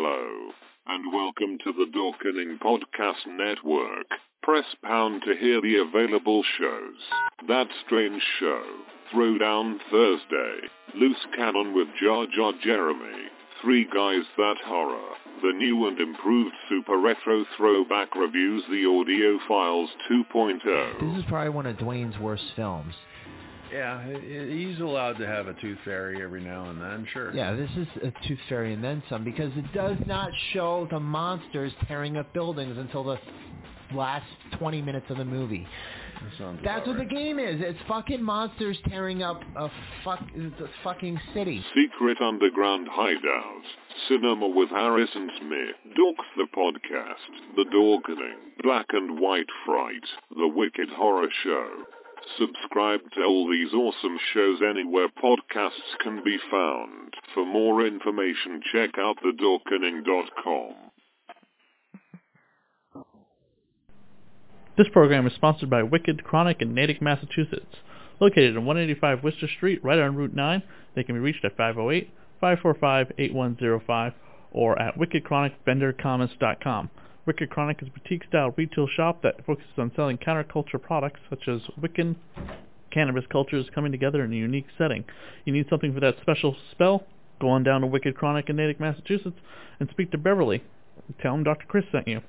Hello, and welcome to the Dorkening Podcast Network. Press pound to hear the available shows. That Strange Show, Throwdown Thursday, Loose Cannon with Jar Jar Jeremy, Three Guys That Horror, the new and improved Super Retro Throwback Reviews The Audio Files 2.0. This is probably one of Dwayne's worst films. Yeah, he- he- he's allowed to have a tooth fairy every now and then, sure. Yeah, this is a Tooth Fairy and then some because it does not show the monsters tearing up buildings until the last 20 minutes of the movie. That That's about what the game is. It's fucking monsters tearing up a fuck it's a fucking city. Secret Underground Hideout, Cinema with Harrison Smith, Dorks the Podcast, The Dorkening, Black and White Fright, The Wicked Horror Show. Subscribe to all these awesome shows anywhere podcasts can be found. For more information, check out thedorkening.com. This program is sponsored by Wicked Chronic in Natick, Massachusetts. Located on 185 Worcester Street, right on Route 9, they can be reached at 508-545-8105 or at wickedchronicvendercommons.com. Wicked Chronic is a boutique-style retail shop that focuses on selling counterculture products such as Wiccan cannabis cultures coming together in a unique setting. You need something for that special spell? Go on down to Wicked Chronic in Natick, Massachusetts and speak to Beverly. Tell him Dr. Chris sent you.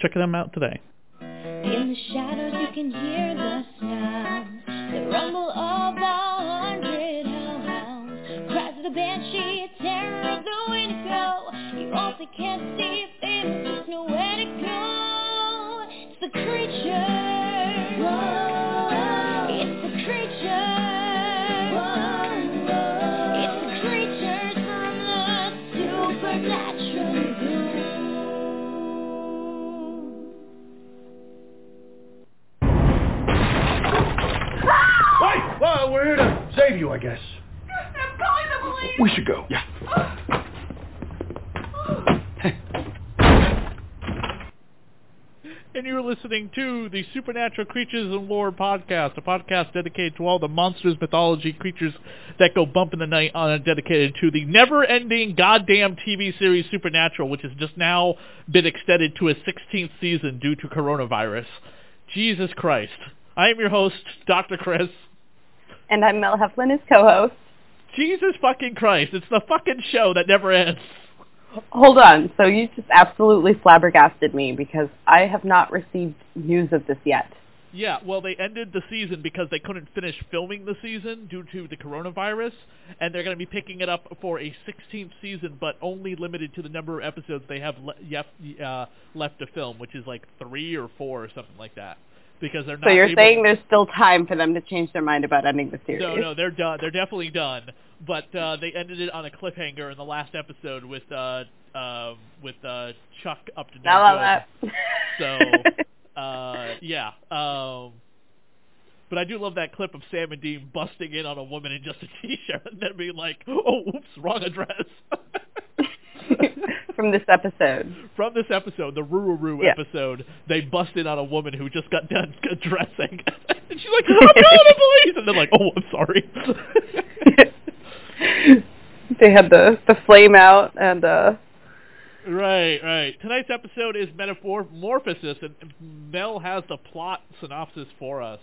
Check them out today. In the shadows you can hear the sounds The rumble of a hundred hellhounds Cries of the banshee, terror of the You also can't see I guess. I'm calling the police! We should go. Yeah. And you're listening to the Supernatural Creatures and Lore podcast, a podcast dedicated to all the monsters, mythology, creatures that go bump in the night on and dedicated to the never-ending goddamn TV series Supernatural, which has just now been extended to a 16th season due to coronavirus. Jesus Christ. I am your host, Dr. Chris. And I'm Mel Heflin, his co-host. Jesus fucking Christ. It's the fucking show that never ends. Hold on. So you just absolutely flabbergasted me because I have not received news of this yet. Yeah, well, they ended the season because they couldn't finish filming the season due to the coronavirus, and they're going to be picking it up for a 16th season, but only limited to the number of episodes they have le- yep, uh, left to film, which is like three or four or something like that. Because they're not. So you're saying there's still time for them to change their mind about ending the series? No, no, they're done. They're definitely done. But uh, they ended it on a cliffhanger in the last episode with uh, um, with uh, Chuck up to no I love So, that. uh, yeah. Um, but I do love that clip of Sam and Dean busting in on a woman in just a t-shirt and then being like, "Oh, oops, wrong address." From this episode. From this episode, the Ruru Yeah. episode, they busted on a woman who just got done dressing, and she's like, "I'm calling the police," and they're like, "Oh, I'm sorry." they had the the flame out and uh Right, right. Tonight's episode is Metamorphosis, and Mel has the plot synopsis for us.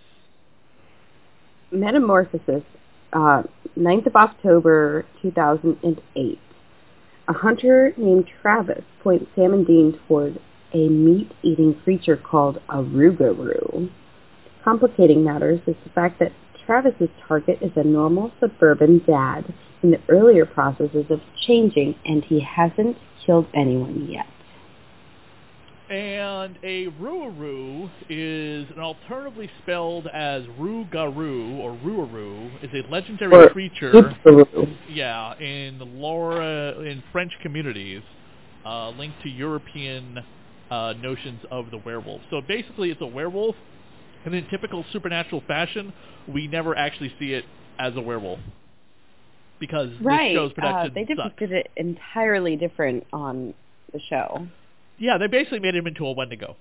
Metamorphosis, uh, 9th of October, 2008. A hunter named Travis points Sam and Dean toward a meat-eating creature called a Rougarou. Complicating matters is the fact that Travis's target is a normal suburban dad in the earlier processes of changing, and he hasn't killed anyone yet. And a Ruaru is an alternatively spelled as Rougarou or Ruaru is a legendary Or creature. Yeah, in the Laura in French communities, uh, linked to European uh, notions of the werewolf. So basically, it's a werewolf, and in typical supernatural fashion, we never actually see it as a werewolf because Right. this show's Uh, production they sucks. depicted it entirely different on the show. Yeah, they basically made him into a Wendigo.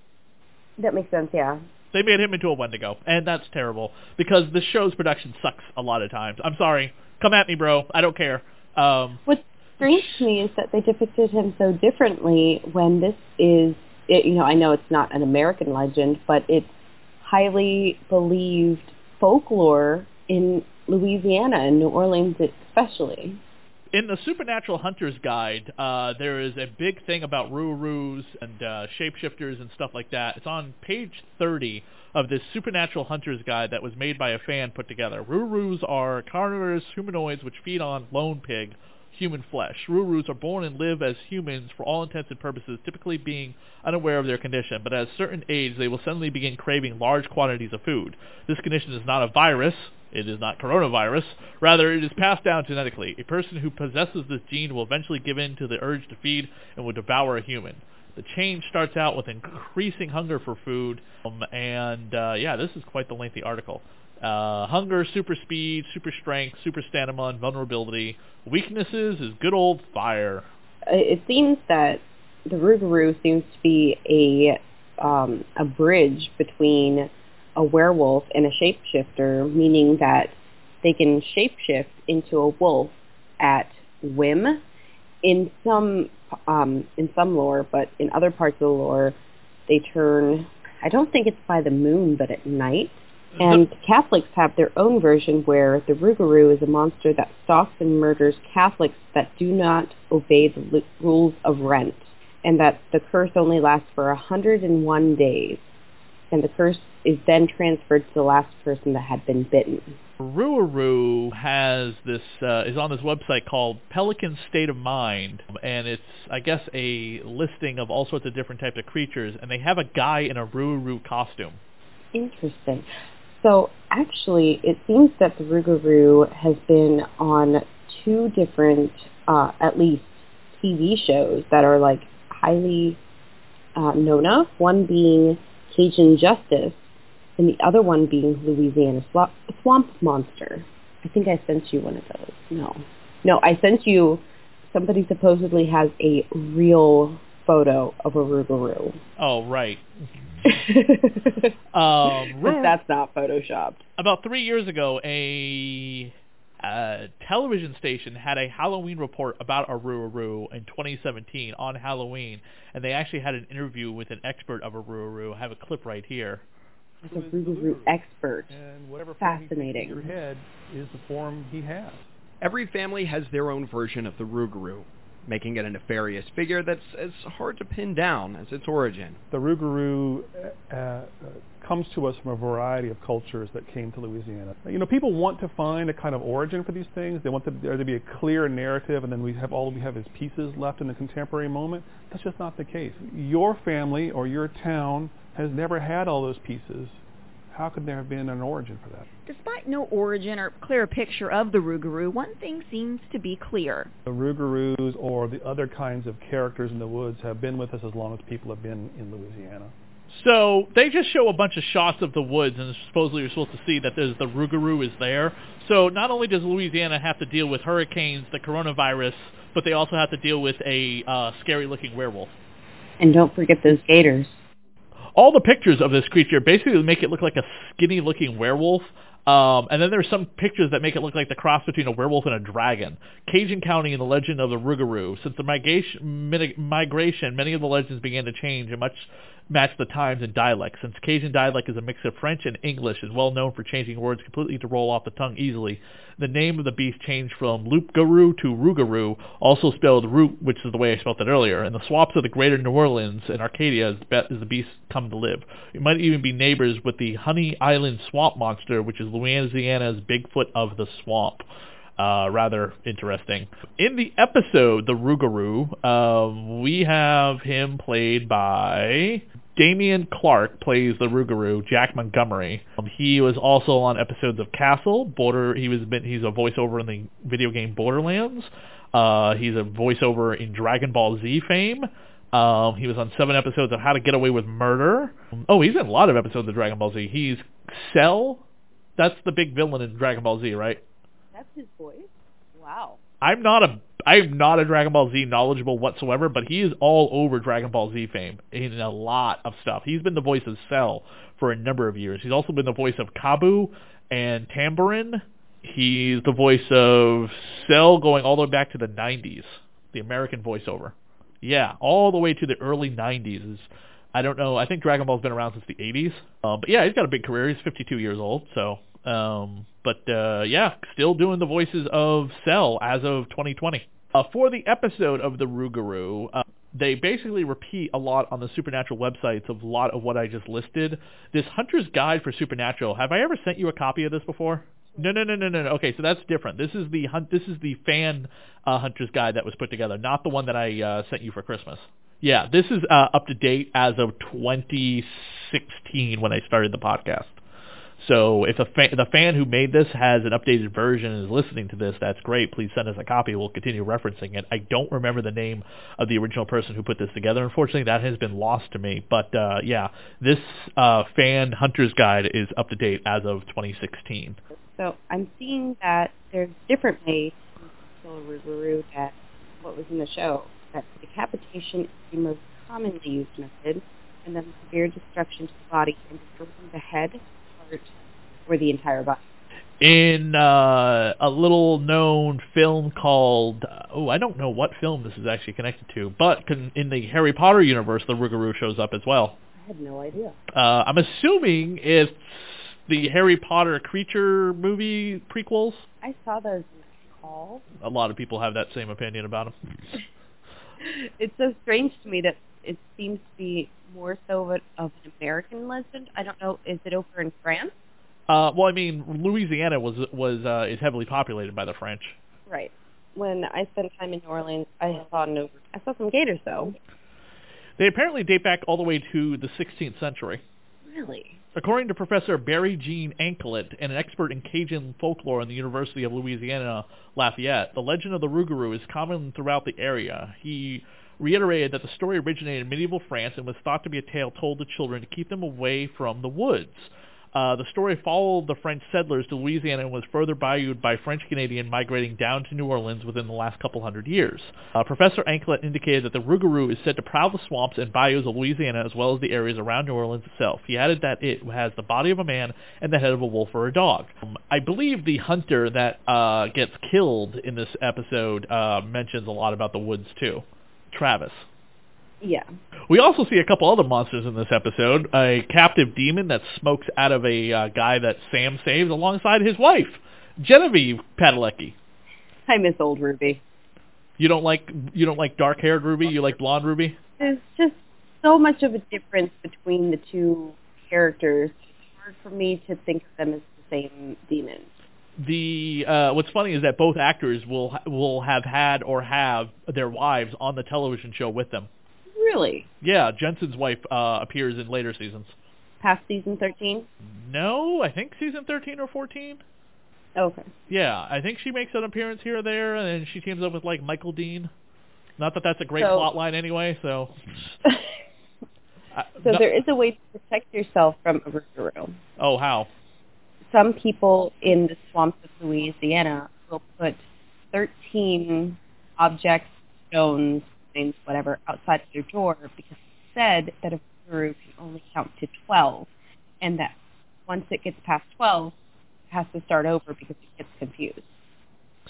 That makes sense, yeah. They made him into a Wendigo, and that's terrible because the show's production sucks a lot of times. I'm sorry. Come at me, bro. I don't care. Um, What's strange to me is that they depicted him so differently when this is, it, you know, I know it's not an American legend, but it's highly believed folklore in Louisiana and New Orleans especially. In the Supernatural Hunter's Guide, uh, there is a big thing about Roo-Roos and uh, shapeshifters and stuff like that. It's on page 30 of this Supernatural Hunter's Guide that was made by a fan put together. Roo-Roos are carnivorous humanoids which feed on lone pig, human flesh. Roo-Roos are born and live as humans for all intents and purposes, typically being unaware of their condition, but at a certain age they will suddenly begin craving large quantities of food. This condition is not a virus, it is not coronavirus. Rather, it is passed down genetically. A person who possesses this gene will eventually give in to the urge to feed and will devour a human. The change starts out with increasing hunger for food, um, and uh, yeah, this is quite the lengthy article. Uh, hunger, super speed, super strength, super stamina, and vulnerability. Weaknesses is good old fire. It seems that the Rougarou seems to be a um, a bridge between a werewolf and a shapeshifter, meaning that they can shapeshift into a wolf at whim. In some um, in some lore, but in other parts of the lore, they turn. I don't think it's by the moon, but at night. And Catholics have their own version where the Rougarou is a monster that stalks and murders Catholics that do not obey the rules of Lent, and that the curse only lasts for 101 days and the curse is then transferred to the last person that had been bitten. Rougarou has this uh, is on this website called Pelican State of Mind, and it's I guess a listing of all sorts of different types of creatures, and they have a guy in a Rougarou costume. Interesting. So actually, it seems that the Rougarou has been on two different, uh, at least, TV shows that are like highly uh, known of. One being Cajun Justice, and the other one being Louisiana Swamp Monster. I think I sent you one of those. No. No, I sent you, somebody supposedly has a real photo of a Rougarou. Oh, right. um, but that's not photoshopped. About three years ago, a uh, television station had a Halloween report about a Rougarou in 2017 on Halloween, and they actually had an interview with an expert of a Rougarou. I have a clip right here. Like a Rougarou expert. And whatever Fascinating. your head is the form he has. Every family has their own version of the Rougarou, making it a nefarious figure that's as hard to pin down as its origin. The Rougarou uh, uh, comes to us from a variety of cultures that came to Louisiana. You know, people want to find a kind of origin for these things. They want there to be a clear narrative, and then we have all we have is pieces left in the contemporary moment. That's just not the case. Your family or your town has never had all those pieces. How could there have been an origin for that? Despite no origin or clear picture of the Rougarou, one thing seems to be clear. The Rougarous or the other kinds of characters in the woods have been with us as long as people have been in Louisiana. So they just show a bunch of shots of the woods, and supposedly you're supposed to see that there's the Rougarou is there. So not only does Louisiana have to deal with hurricanes, the coronavirus, but they also have to deal with a uh, scary-looking werewolf. And don't forget those gators. All the pictures of this creature basically make it look like a skinny-looking werewolf. Um, and then there's some pictures that make it look like the cross between a werewolf and a dragon. Cajun County and the legend of the Rougarou. Since the migration, migration, many of the legends began to change and much match the times and dialect. Since Cajun dialect is a mix of French and English, is well known for changing words completely to roll off the tongue easily. The name of the beast changed from Loup-Garou to Rougarou, also spelled root, which is the way I spelled it earlier. In the swamps of the greater New Orleans and Acadiana is the beast come to live. It might even be neighbors with the Honey Island swamp monster, which is Louisiana's Bigfoot of the swamp. Uh, rather interesting. In the episode, The Rougarou, um, we have him played by Dameon Clarke plays the Rougarou, Jack Montgomery. Um, he was also on episodes of Castle. Border. He was he's a voiceover in the video game Borderlands. Uh, he's a voiceover in Dragon Ball Z fame. Um, he was on seven episodes of How to Get Away with Murder. Oh, he's in a lot of episodes of Dragon Ball Z. He's Cell. That's the big villain in Dragon Ball Z, right? That's his voice. Wow. I'm not a I'm not a Dragon Ball Z knowledgeable whatsoever, but he is all over Dragon Ball Z fame in a lot of stuff. He's been the voice of Cell for a number of years. He's also been the voice of Kabu and Tambourine. He's the voice of Cell going all the way back to the 90s. the American voiceover. Yeah, all the way to the early 90s. Is, I don't know. I think Dragon Ball's been around since the 80s. Um, but yeah, he's got a big career. He's 52 years old. So, um, but uh, yeah, still doing the voices of Cell as of 2020. Uh, for the episode of the Rougarou, uh, they basically repeat a lot on the Supernatural websites of a lot of what I just listed. This Hunter's Guide for Supernatural. Have I ever sent you a copy of this before? No, no, no, no, no. Okay, so that's different. This is the hunt. This is the fan uh, Hunter's Guide that was put together, not the one that I uh, sent you for Christmas. Yeah, this is uh, up to date as of 2016 when I started the podcast. So if a the fan who made this has an updated version and is listening to this, that's great. Please send us a copy. We'll continue referencing it. I don't remember the name of the original person who put this together. Unfortunately, that has been lost to me. But uh, yeah, this uh, fan hunter's guide is up to date as of 2016. So I'm seeing that there's different ways to Rougarou that what was in the show. That decapitation is the most commonly used method, and then severe destruction to the body and destroying the head, heart, or the entire body. In uh, a little known film called oh I don't know what film this is actually connected to, but in the Harry Potter universe, the Rougarou shows up as well. I had no idea. Uh, I'm assuming it's the Harry Potter creature movie prequels. I saw those in the call. A lot of people have that same opinion about them. it's so strange to me that it seems to be more so of, a, of an American legend. I don't know. Is it over in France? Uh, well, I mean, Louisiana was was uh, is heavily populated by the French. Right. When I spent time in New Orleans, I saw no. I saw some gators though. They apparently date back all the way to the 16th century. Really? According to Professor Barry Jean Ancelet, and an expert in Cajun folklore in the University of Louisiana Lafayette, the legend of the Rougarou is common throughout the area. He reiterated that the story originated in medieval France and was thought to be a tale told to children to keep them away from the woods. Uh, the story followed the French settlers to Louisiana and was further bayoued by French Canadian migrating down to New Orleans within the last couple hundred years. Uh, Professor Ancelet indicated that the Rougarou is said to prowl the swamps and bayous of Louisiana as well as the areas around New Orleans itself. He added that it has the body of a man and the head of a wolf or a dog. Um, I believe the hunter that uh, gets killed in this episode uh, mentions a lot about the woods too. Travis. Yeah. We also see a couple other monsters in this episode. A captive demon that smokes out of a uh, guy that Sam saves alongside his wife, Genevieve Padalecki. I miss old Ruby. You don't like you don't like dark-haired Ruby. You like blonde Ruby. There's just so much of a difference between the two characters. It's hard for me to think of them as the same demon. The uh, what's funny is that both actors will will have had or have their wives on the television show with them. Really? Yeah, Jensen's wife uh, appears in later seasons. Past season 13? No, I think season 13 or 14. Okay. Yeah, I think she makes an appearance here or there, and she teams up with like Michael Dean. Not that that's a great So- plot line anyway. So. Uh, So no- there is a way to protect yourself from a Rougarou. Oh, how? Some people in the swamps of Louisiana will put 13 objects, stones, things, whatever, outside of their door because it's said that a Rougarou can only count to 12 and that once it gets past 12, it has to start over because it gets confused.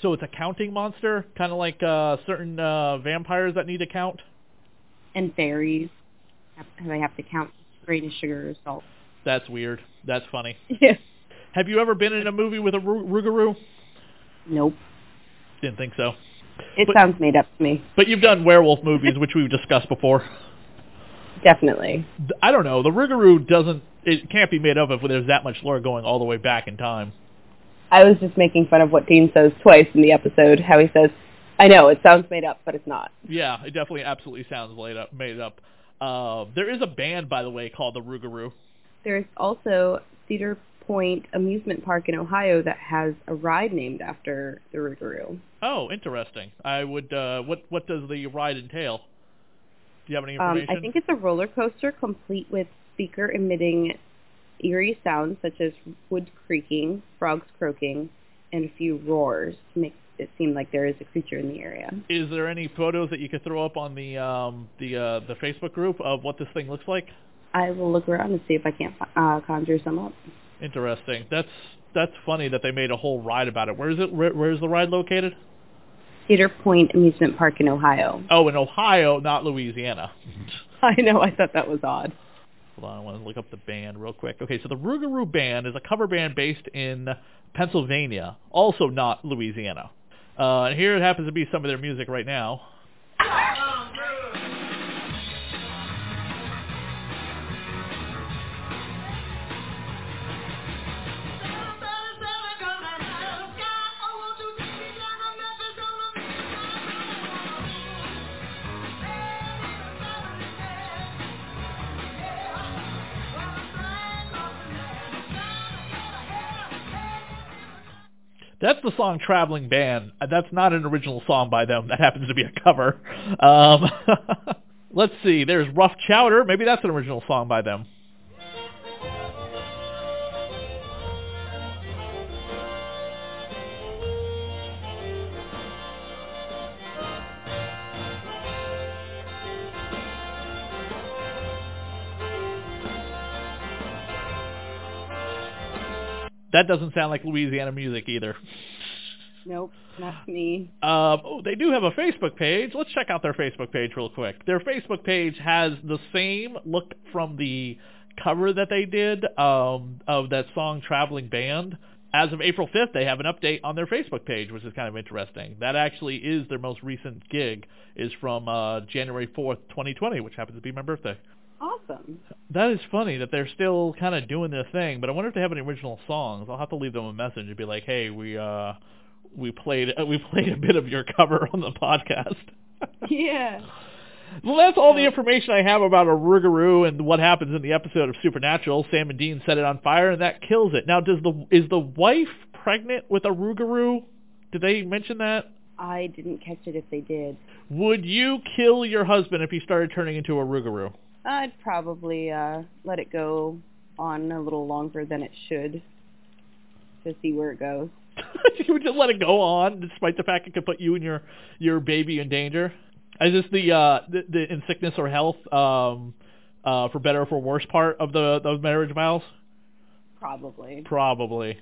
So it's a counting monster, kind of like uh, certain uh, vampires that need to count. And fairies, have- they have to count grain of sugar or salt. That's weird. That's funny. Yeah. Have you ever been in a movie with a Rougarou? Nope. Didn't think so. It But- sounds made up to me. But you've done werewolf movies, which we've discussed before. Definitely. I don't know. The Rougarou doesn't. It can't be made up if there's that much lore going all the way back in time. I was just making fun of what Dean says twice in the episode, how he says, I know, it sounds made up, but it's not. Yeah, it definitely absolutely sounds made up. Made up. Uh, there is a band, by the way, called the Rougarou. There's also Cedar Point Amusement Park in Ohio that has a ride named after the Rougarou. Oh, interesting. I would. Uh, what what does the ride entail? Do you have any Um, information? I think it's a roller coaster complete with speaker emitting eerie sounds such as wood creaking, frogs croaking, and a few roars to make it seem like there is a creature in the area. Is there any photos that you could throw up on the um, the uh, the Facebook group of what this thing looks like? I will look around and see if I can't uh, conjure some up. Interesting. That's that's funny that they made a whole ride about it. Where is it? Where, where is the ride located? Cedar Point Amusement Park in Ohio. Oh, in Ohio, not Louisiana. I know. I thought that was odd. Hold on, I want to look up the band real quick. Okay, so the Rougarou Band is a cover band based in Pennsylvania, also not Louisiana. Uh, and here it happens to be some of their music right now. That's the song Traveling Band. Uh, That's not an original song by them. That happens to be a cover. Um, let's see. There's Rough Chowder. Maybe that's an original song by them. That doesn't sound like Louisiana music either. Nope, not me. Um, oh, they do have a Facebook page. Let's check out their Facebook page real quick. Their Facebook page has the same look from the cover that they did um, of that song Traveling Band. As of April 5th, they have an update on their Facebook page, which is kind of interesting. That actually is their most recent gig, is from uh, January 4th, 2020, which happens to be my birthday. Awesome. That is funny that they're still kind of doing their thing, but I wonder if they have any original songs. I'll have to leave them a message and be like, "Hey, we uh we played uh, we played a bit of your cover on the podcast." Yeah. Well, that's all the information I have about a Rougarou and what happens in the episode of Supernatural. Sam and Dean set it on fire, and that kills it. Now, does the is the wife pregnant with a Rougarou? Did they mention that? I didn't catch it if they did. Would you kill your husband if he started turning into a Rougarou? I'd probably uh, let it go on a little longer than it should to see where it goes. you would just let it go on, despite the fact it could put you and your your baby in danger. Is this the uh the, the in sickness or health um uh for better or for worse part of the those marriage vows? Probably. Probably.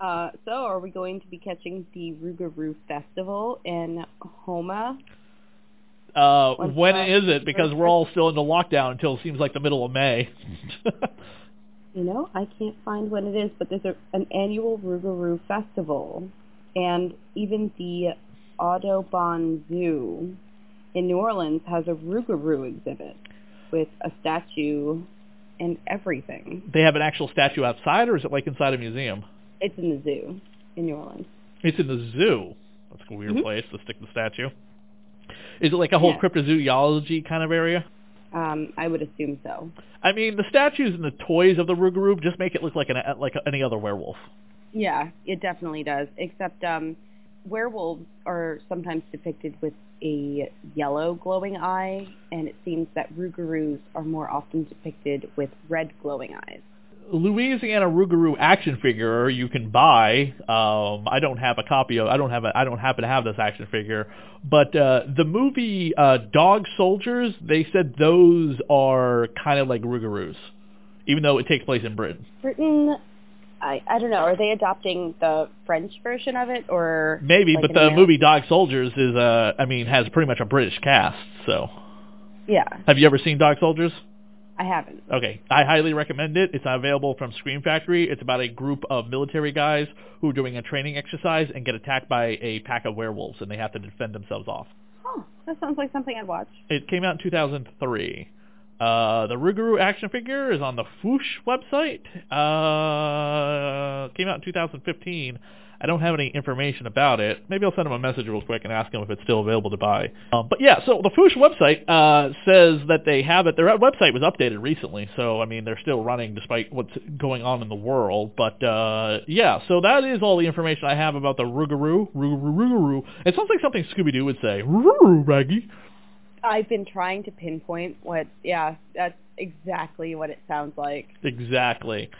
Uh, so are we going to be catching the Rougarou Festival in Houma? Uh when is it? Because we're all still in the lockdown until it seems like the middle of May. You know, I can't find when it is, but there's a, an annual Rougarou Festival. And even the Audubon Zoo in New Orleans has a Rougarou exhibit with a statue and everything. they have an actual statue outside, or is it like inside a museum? It's in the zoo in New Orleans. It's in the zoo. That's a weird Mhm. place to stick the statue. Is it like a whole Yeah. cryptozoology kind of area? Um, I would assume so. I mean, the statues and the toys of the Rougarou just make it look like an like any other werewolf. Yeah, it definitely does. Except um, werewolves are sometimes depicted with a yellow glowing eye, and it seems that Rougarous are more often depicted with red glowing eyes. Louisiana Rougarou action figure you can buy. Um, I don't have a copy of. I don't have a. I don't happen to have this action figure. But uh, the movie uh, Dog Soldiers, they said those are kind of like Rougarous, even though it takes place in Britain. Britain, I I don't know. Are they adopting the French version of it, or Maybe, like but the American- movie Dog Soldiers is. Uh, I mean, has pretty much a British cast. So, Yeah, have you ever seen Dog Soldiers? I haven't. Okay, I highly recommend it. It's available from Scream Factory. It's about a group of military guys who are doing a training exercise and get attacked by a pack of werewolves, and they have to defend themselves off. Huh, that sounds like something I'd watch. It came out in 2003. Uh, the Rougarou action figure is on the Foosh website. Uh, came out in 2015. I don't have any information about it. Maybe I'll send them a message real quick and ask them if it's still available to buy. Um, but yeah, so the Foosh website uh, says that they have it. Their website was updated recently, so I mean they're still running despite what's going on in the world. But uh, yeah, so that is all the information I have about the Rougarou. Rougarou, Rougarou. It sounds like something Scooby Doo would say. Rougarou, Raggy. I've been trying to pinpoint what. Yeah, that's exactly what it sounds like. Exactly.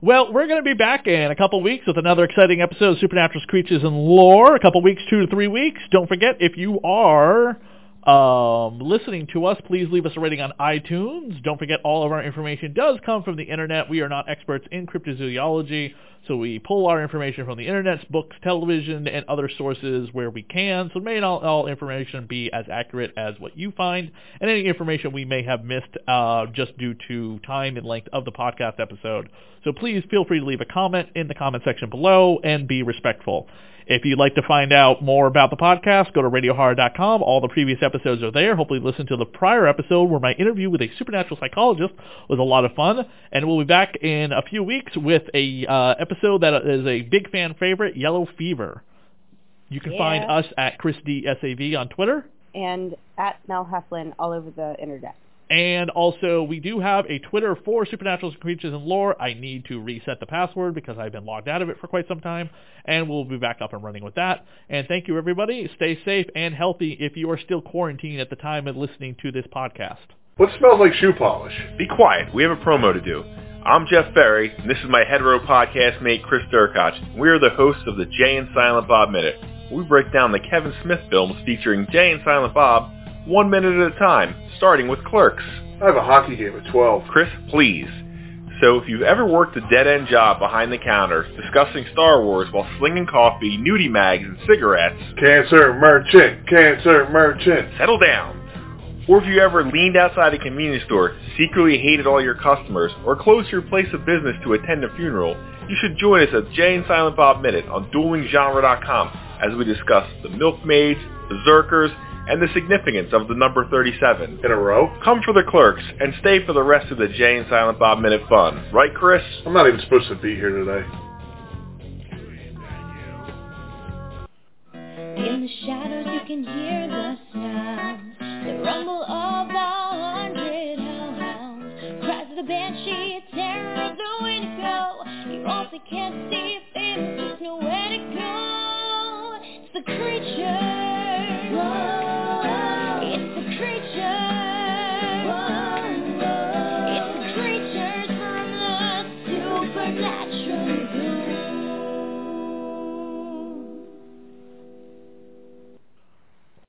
Well, we're going to be back in a couple weeks with another exciting episode of Supernatural Creatures and Lore. A couple weeks, two to three weeks. Don't forget, if you are um, listening to us, please leave us a rating on iTunes. Don't forget, all of our information does come from the internet. We are not experts in cryptozoology, So we pull our information from the internet, books, television, and other sources where we can. So may not all information be as accurate as what you find, and any information we may have missed uh, just due to time and length of the podcast episode. So please feel free to leave a comment in the comment section below and be respectful. If you'd like to find out more about the podcast, go to radiohorror.com. All the previous episodes are there. Hopefully listen to the prior episode where my interview with a supernatural psychologist was a lot of fun. And we'll be back in a few weeks with a uh, episode that is a big fan favorite, Yellow Fever. You can Yeah. find us at Chris D S A V on Twitter. And at Mel Heflin all over the internet. And also, we do have a Twitter for Supernatural Creatures and Lore. I need to reset the password because I've been logged out of it for quite some time, and we'll be back up and running with that. And thank you, everybody. Stay safe and healthy if you are still quarantined at the time of listening to this podcast. What smells like shoe polish? Be quiet. We have a promo to do. I'm Jeff Ferry, and this is my hetero podcast mate, Chris Durkach. We are the hosts of the Jay and Silent Bob Minute. We break down the Kevin Smith films featuring Jay and Silent Bob one minute at a time, starting with Clerks. I have a hockey game at 12. Chris, please. So if you've ever worked a dead-end job behind the counter, discussing Star Wars while slinging coffee, nudie mags, and cigarettes, Cancer merchant, cancer merchant. settle down. Or if you ever leaned outside a convenience store, secretly hated all your customers, or closed your place of business to attend a funeral, you should join us at Jay and Silent Bob Minute on duelinggenre.com as we discuss the milkmaids, berserkers, and the significance of the number 37. In a row? Come for the clerks and stay for the rest of the Jay and Silent Bob Minute fun. Right, Chris? I'm not even supposed to be here today. In the shadows you can hear the sounds, the rumble of a hundred hounds Cries of the banshee, terror of the wind go You also can't see if there's nowhere to go. It's the creature